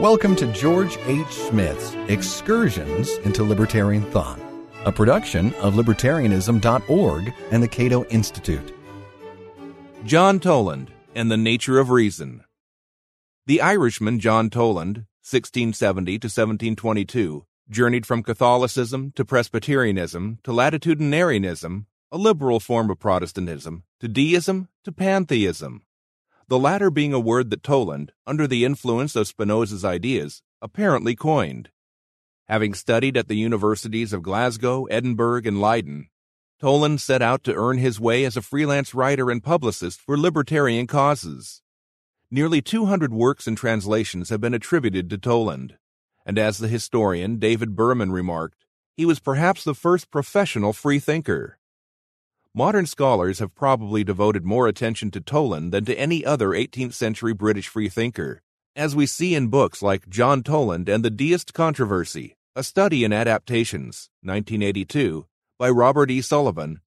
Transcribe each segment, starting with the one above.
Welcome to George H. Smith's Excursions into Libertarian Thought, a production of libertarianism.org and the Cato Institute. John Toland and the Nature of Reason. The Irishman John Toland, 1670 to 1722, journeyed from Catholicism to Presbyterianism to latitudinarianism, a liberal form of Protestantism, to deism to pantheism the latter being a word that Toland, under the influence of Spinoza's ideas, apparently coined. Having studied at the universities of Glasgow, Edinburgh, and Leiden, Toland set out to earn his way as a freelance writer and publicist for libertarian causes. Nearly 200 works and translations have been attributed to Toland, and as the historian David Berman remarked, he was perhaps the first professional freethinker. Modern scholars have probably devoted more attention to Toland than to any other 18th century British freethinker, as we see in books like John Toland and the Deist Controversy, A Study in Adaptations, 1982, by Robert E. Sullivan,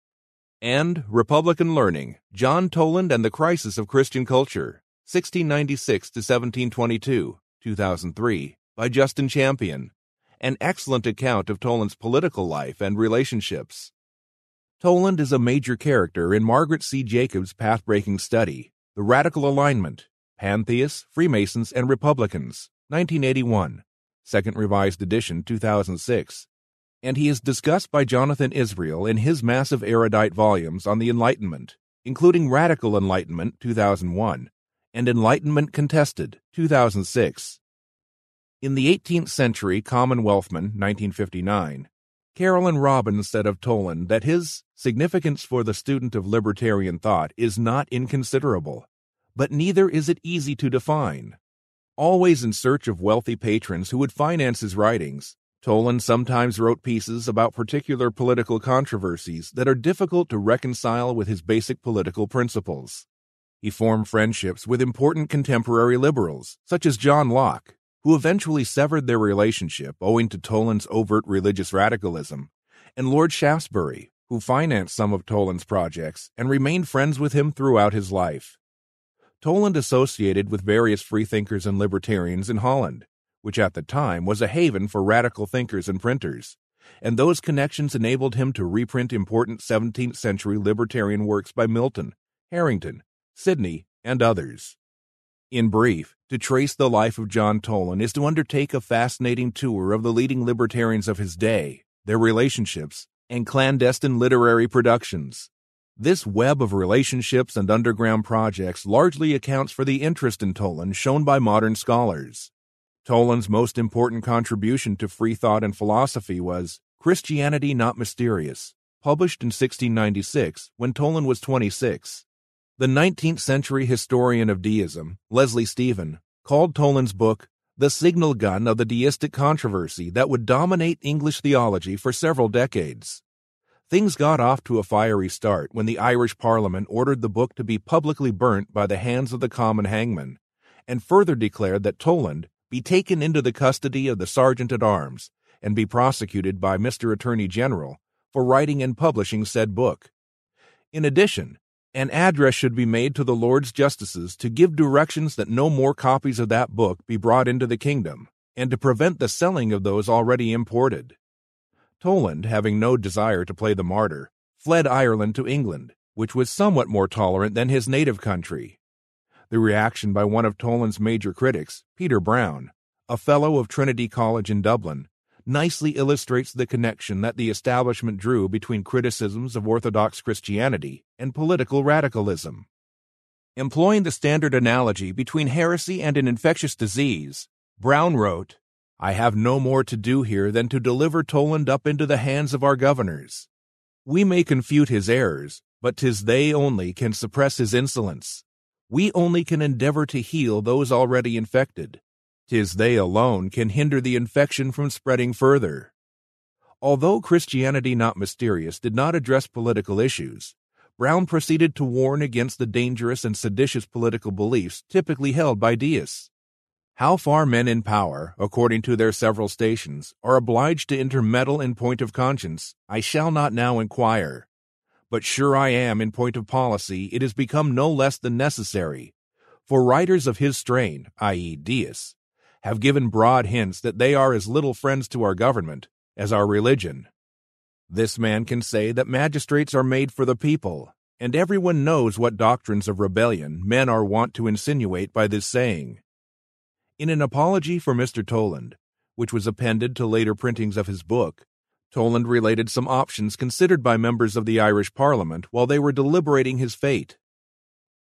and Republican Learning, John Toland and the Crisis of Christian Culture, 1696 to 1722, 2003, by Justin Champion, an excellent account of Toland's political life and relationships. Toland is a major character in Margaret C. Jacobs' path-breaking study, The Radical Enlightenment, Pantheists, Freemasons, and Republicans, 1981, second revised edition, 2006, and he is discussed by Jonathan Israel in his massive erudite volumes on the Enlightenment, including Radical Enlightenment, 2001, and Enlightenment Contested, 2006. In the 18th century Commonwealthman, 1959, Caroline Robbins said of Toland that his significance for the student of libertarian thought is not inconsiderable, but neither is it easy to define. Always in search of wealthy patrons who would finance his writings, Toland sometimes wrote pieces about particular political controversies that are difficult to reconcile with his basic political principles. He formed friendships with important contemporary liberals, such as John Locke, who eventually severed their relationship owing to Toland's overt religious radicalism, and Lord Shaftesbury, who financed some of Toland's projects and remained friends with him throughout his life. Toland associated with various freethinkers and libertarians in Holland, which at the time was a haven for radical thinkers and printers, and those connections enabled him to reprint important 17th century libertarian works by Milton, Harrington, Sidney, and others. In brief, to trace the life of John Toland is to undertake a fascinating tour of the leading libertarians of his day, their relationships, and clandestine literary productions. This web of relationships and underground projects largely accounts for the interest in Toland shown by modern scholars. Toland's most important contribution to free thought and philosophy was Christianity Not Mysterious, published in 1696 when Toland was 26. The 19th century historian of deism, Leslie Stephen, called Toland's book the signal gun of the deistic controversy that would dominate English theology for several decades. Things got off to a fiery start when the Irish Parliament ordered the book to be publicly burnt by the hands of the common hangman, and further declared that Toland be taken into the custody of the Sergeant at Arms and be prosecuted by Mr. Attorney General for writing and publishing said book. In addition, an address should be made to the Lords Justices to give directions that no more copies of that book be brought into the kingdom, and to prevent the selling of those already imported. Toland, having no desire to play the martyr, fled Ireland to England, which was somewhat more tolerant than his native country. The reaction by one of Toland's major critics, Peter Browne, a fellow of Trinity College in Dublin, nicely illustrates the connection that the establishment drew between criticisms of Orthodox Christianity and political radicalism. Employing the standard analogy between heresy and an infectious disease, Browne wrote, I have no more to do here than to deliver Toland up into the hands of our governors. We may confute his errors, but 'tis they only can suppress his insolence. We only can endeavor to heal those already infected, 'Tis they alone can hinder the infection from spreading further. Although Christianity Not Mysterious did not address political issues, Browne proceeded to warn against the dangerous and seditious political beliefs typically held by deists. How far men in power, according to their several stations, are obliged to intermeddle in point of conscience, I shall not now inquire. But sure I am in point of policy it has become no less than necessary. For writers of his strain, i.e., deists, have given broad hints that they are as little friends to our government as our religion. This man can say that magistrates are made for the people, and everyone knows what doctrines of rebellion men are wont to insinuate by this saying. In an apology for Mr. Toland, which was appended to later printings of his book, Toland related some options considered by members of the Irish Parliament while they were deliberating his fate.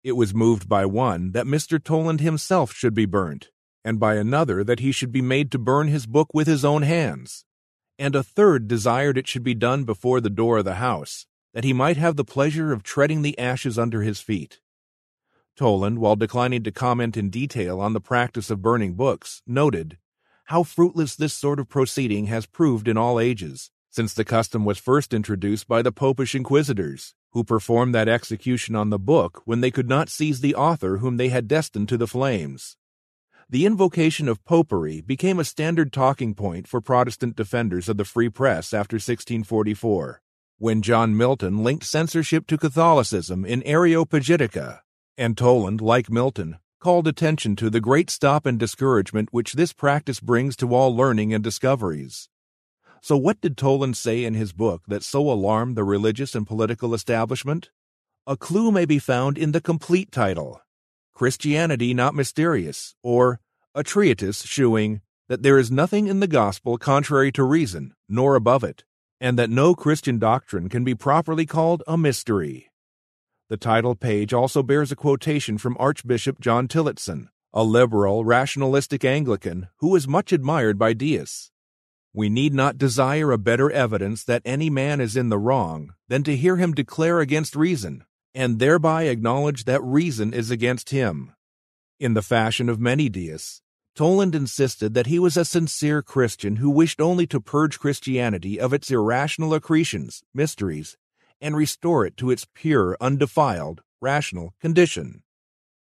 It was moved by one that Mr. Toland himself should be burnt, and by another that he should be made to burn his book with his own hands, and a third desired it should be done before the door of the house, that he might have the pleasure of treading the ashes under his feet. Toland, while declining to comment in detail on the practice of burning books, noted how fruitless this sort of proceeding has proved in all ages, since the custom was first introduced by the popish inquisitors, who performed that execution on the book when they could not seize the author whom they had destined to the flames. The invocation of popery became a standard talking point for Protestant defenders of the free press after 1644, when John Milton linked censorship to Catholicism in Areopagitica, and Toland, like Milton, called attention to the great stop and discouragement which this practice brings to all learning and discoveries. So, what did Toland say in his book that so alarmed the religious and political establishment? A clue may be found in the complete title Christianity Not Mysterious, or a treatise shewing that there is nothing in the gospel contrary to reason, nor above it, and that no Christian doctrine can be properly called a mystery. The title page also bears a quotation from Archbishop John Tillotson, a liberal, rationalistic Anglican who was much admired by deists. We need not desire a better evidence that any man is in the wrong than to hear him declare against reason, and thereby acknowledge that reason is against him. In the fashion of many deists, Toland insisted that he was a sincere Christian who wished only to purge Christianity of its irrational accretions, mysteries, and restore it to its pure, undefiled, rational condition.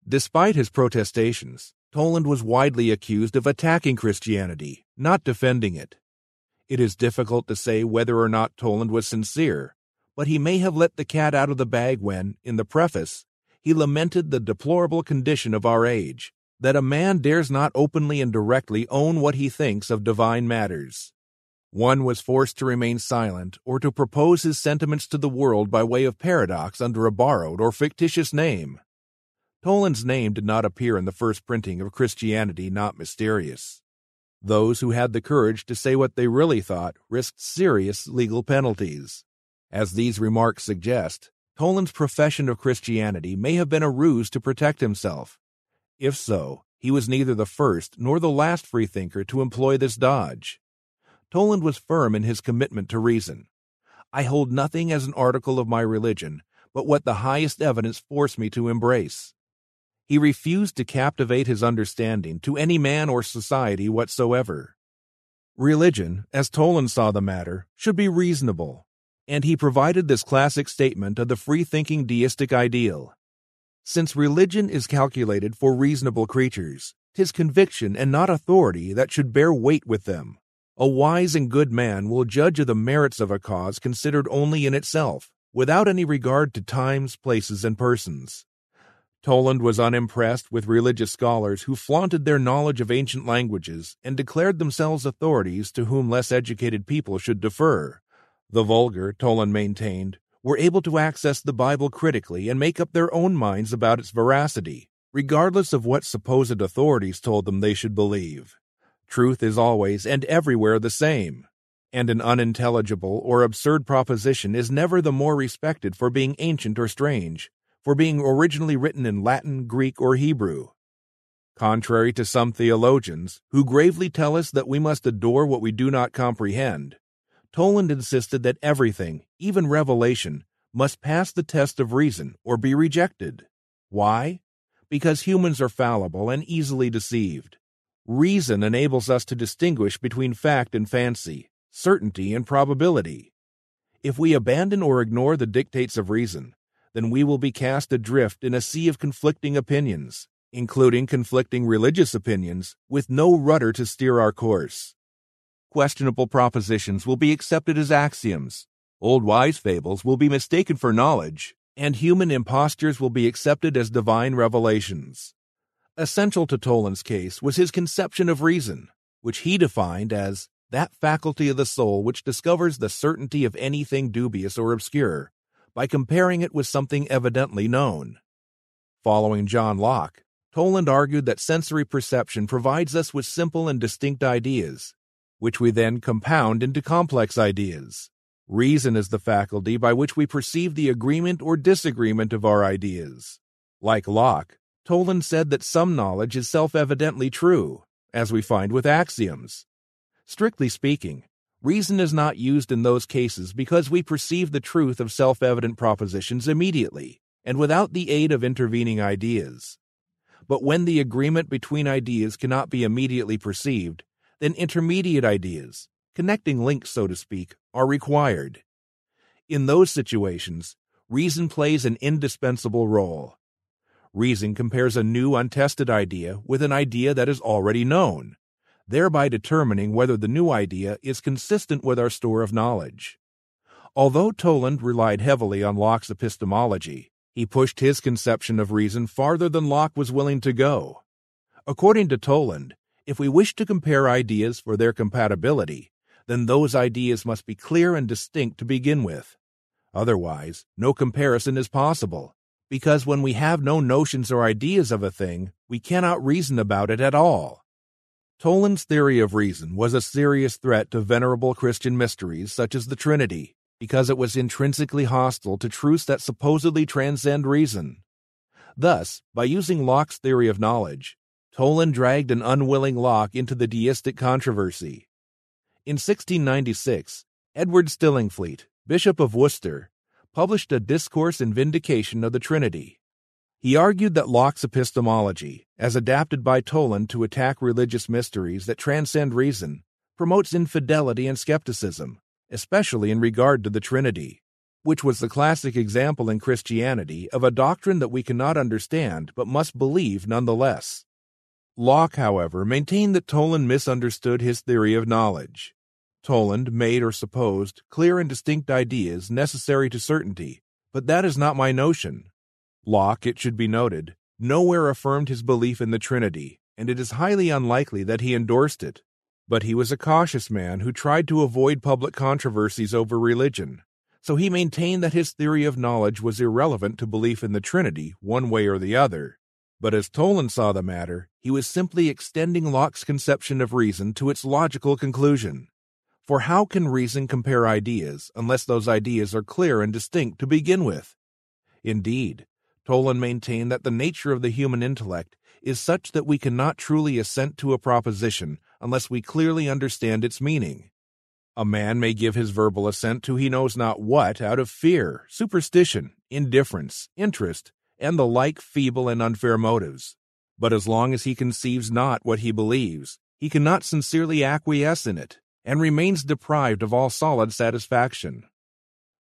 Despite his protestations, Toland was widely accused of attacking Christianity, not defending it. It is difficult to say whether or not Toland was sincere, but he may have let the cat out of the bag when, in the preface, he lamented the deplorable condition of our age, that a man dares not openly and directly own what he thinks of divine matters. One was forced to remain silent or to propose his sentiments to the world by way of paradox under a borrowed or fictitious name. Toland's name did not appear in the first printing of Christianity Not Mysterious. Those who had the courage to say what they really thought risked serious legal penalties. As these remarks suggest, Toland's profession of Christianity may have been a ruse to protect himself. If so, he was neither the first nor the last freethinker to employ this dodge. Toland was firm in his commitment to reason. I hold nothing as an article of my religion but what the highest evidence forced me to embrace. He refused to captivate his understanding to any man or society whatsoever. Religion, as Toland saw the matter, should be reasonable, and he provided this classic statement of the free thinking deistic ideal. Since religion is calculated for reasonable creatures, 'tis conviction and not authority that should bear weight with them. A wise and good man will judge of the merits of a cause considered only in itself, without any regard to times, places, and persons. Toland was unimpressed with religious scholars who flaunted their knowledge of ancient languages and declared themselves authorities to whom less educated people should defer. The vulgar, Toland maintained, were able to access the Bible critically and make up their own minds about its veracity, regardless of what supposed authorities told them they should believe. Truth is always and everywhere the same, and an unintelligible or absurd proposition is never the more respected for being ancient or strange, for being originally written in Latin, Greek, or Hebrew. Contrary to some theologians, who gravely tell us that we must adore what we do not comprehend, Toland insisted that everything, even revelation, must pass the test of reason or be rejected. Why? Because humans are fallible and easily deceived. Reason enables us to distinguish between fact and fancy, certainty and probability. If we abandon or ignore the dictates of reason, then we will be cast adrift in a sea of conflicting opinions, including conflicting religious opinions, with no rudder to steer our course. Questionable propositions will be accepted as axioms, old wise fables will be mistaken for knowledge, and human impostures will be accepted as divine revelations. Essential to Toland's case was his conception of reason, which he defined as that faculty of the soul which discovers the certainty of anything dubious or obscure by comparing it with something evidently known. Following John Locke, Toland argued that sensory perception provides us with simple and distinct ideas, which we then compound into complex ideas. Reason is the faculty by which we perceive the agreement or disagreement of our ideas. Like Locke, Toland said that some knowledge is self evidently true, as we find with axioms. Strictly speaking, reason is not used in those cases because we perceive the truth of self evident propositions immediately and without the aid of intervening ideas. But when the agreement between ideas cannot be immediately perceived, then intermediate ideas, connecting links so to speak, are required. In those situations, reason plays an indispensable role. Reason compares a new untested idea with an idea that is already known, thereby determining whether the new idea is consistent with our store of knowledge. Although Toland relied heavily on Locke's epistemology, he pushed his conception of reason farther than Locke was willing to go. According to Toland, if we wish to compare ideas for their compatibility, then those ideas must be clear and distinct to begin with. Otherwise, no comparison is possible, because when we have no notions or ideas of a thing, we cannot reason about it at all. Toland's theory of reason was a serious threat to venerable Christian mysteries such as the Trinity, because it was intrinsically hostile to truths that supposedly transcend reason. Thus, by using Locke's theory of knowledge, Toland dragged an unwilling Locke into the deistic controversy. In 1696, Edward Stillingfleet, Bishop of Worcester, published a discourse in vindication of the Trinity. He argued that Locke's epistemology, as adapted by Toland to attack religious mysteries that transcend reason, promotes infidelity and skepticism, especially in regard to the Trinity, which was the classic example in Christianity of a doctrine that we cannot understand but must believe nonetheless. Locke, however, maintained that Toland misunderstood his theory of knowledge. Toland made or supposed clear and distinct ideas necessary to certainty, but that is not my notion. Locke, it should be noted, nowhere affirmed his belief in the Trinity, and it is highly unlikely that he endorsed it. But he was a cautious man who tried to avoid public controversies over religion, so he maintained that his theory of knowledge was irrelevant to belief in the Trinity one way or the other. But as Toland saw the matter, he was simply extending Locke's conception of reason to its logical conclusion. For how can reason compare ideas unless those ideas are clear and distinct to begin with? Indeed, Toland maintained that the nature of the human intellect is such that we cannot truly assent to a proposition unless we clearly understand its meaning. A man may give his verbal assent to he knows not what out of fear, superstition, indifference, interest, and the like feeble and unfair motives. But as long as he conceives not what he believes, he cannot sincerely acquiesce in it, and remains deprived of all solid satisfaction.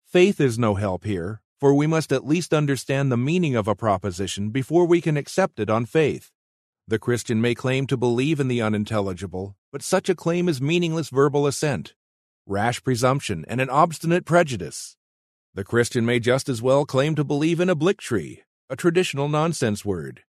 Faith is no help here, for we must at least understand the meaning of a proposition before we can accept it on faith. The Christian may claim to believe in the unintelligible, but such a claim is meaningless verbal assent, rash presumption, and an obstinate prejudice. The Christian may just as well claim to believe in oblictory, a traditional nonsense word.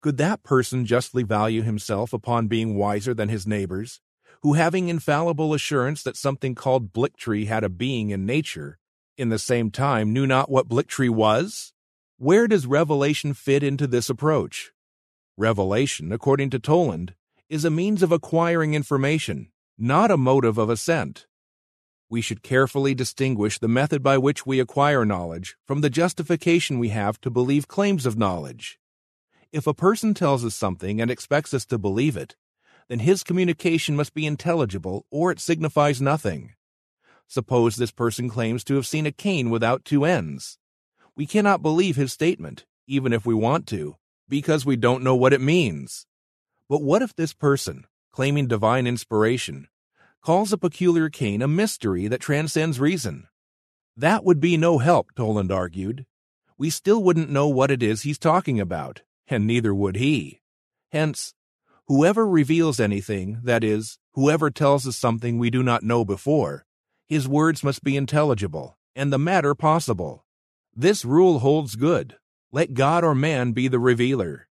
Could that person justly value himself upon being wiser than his neighbors, who having infallible assurance that something called Blictri had a being in nature, in the same time knew not what Blictri was? Where does revelation fit into this approach? Revelation, according to Toland, is a means of acquiring information, not a motive of assent. We should carefully distinguish the method by which we acquire knowledge from the justification we have to believe claims of knowledge. If a person tells us something and expects us to believe it, then his communication must be intelligible or it signifies nothing. Suppose this person claims to have seen a cane without two ends. We cannot believe his statement, even if we want to, because we don't know what it means. But what if this person, claiming divine inspiration, calls a peculiar cane a mystery that transcends reason? That would be no help, Toland argued. We still wouldn't know what it is he's talking about, and neither would he. Hence, Whoever reveals anything, that is, whoever tells us something we do not know before, his words must be intelligible, and the matter possible. This rule holds good. Let God or man be the revealer.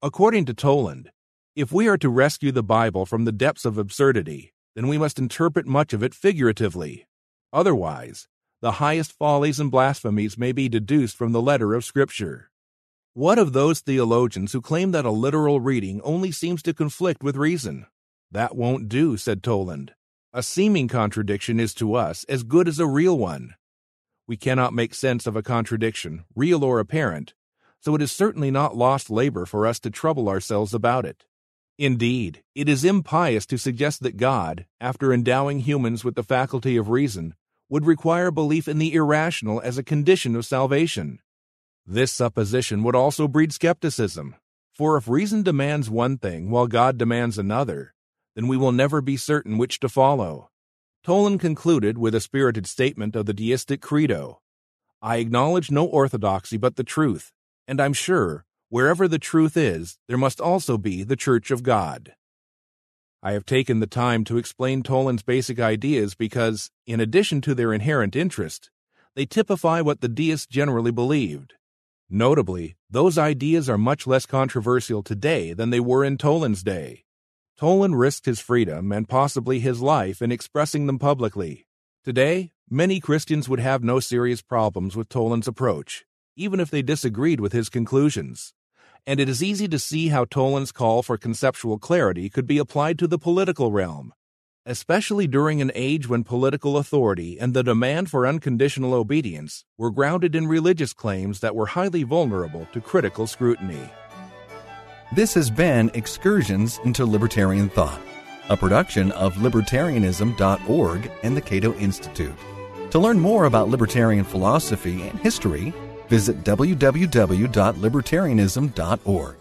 According to Toland, if we are to rescue the Bible from the depths of absurdity, then we must interpret much of it figuratively. Otherwise, the highest follies and blasphemies may be deduced from the letter of Scripture. What of those theologians who claim that a literal reading only seems to conflict with reason? That won't do, said Toland. A seeming contradiction is to us as good as a real one. We cannot make sense of a contradiction, real or apparent, so it is certainly not lost labor for us to trouble ourselves about it. Indeed, it is impious to suggest that God, after endowing humans with the faculty of reason, would require belief in the irrational as a condition of salvation. This supposition would also breed skepticism, for if reason demands one thing while God demands another, then we will never be certain which to follow. Toland concluded with a spirited statement of the deistic credo I acknowledge no orthodoxy but the truth, and I'm sure Wherever the truth is, there must also be the Church of God. I have taken the time to explain Toland's basic ideas because, in addition to their inherent interest, they typify what the deists generally believed. Notably, those ideas are much less controversial today than they were in Toland's day. Toland risked his freedom and possibly his life in expressing them publicly. Today, many Christians would have no serious problems with Toland's approach, even if they disagreed with his conclusions and it is easy to see how Toland's call for conceptual clarity could be applied to the political realm, especially during an age when political authority and the demand for unconditional obedience were grounded in religious claims that were highly vulnerable to critical scrutiny. This has been Excursions into Libertarian Thought, a production of libertarianism.org and the Cato Institute. To learn more about libertarian philosophy and history, visit www.libertarianism.org.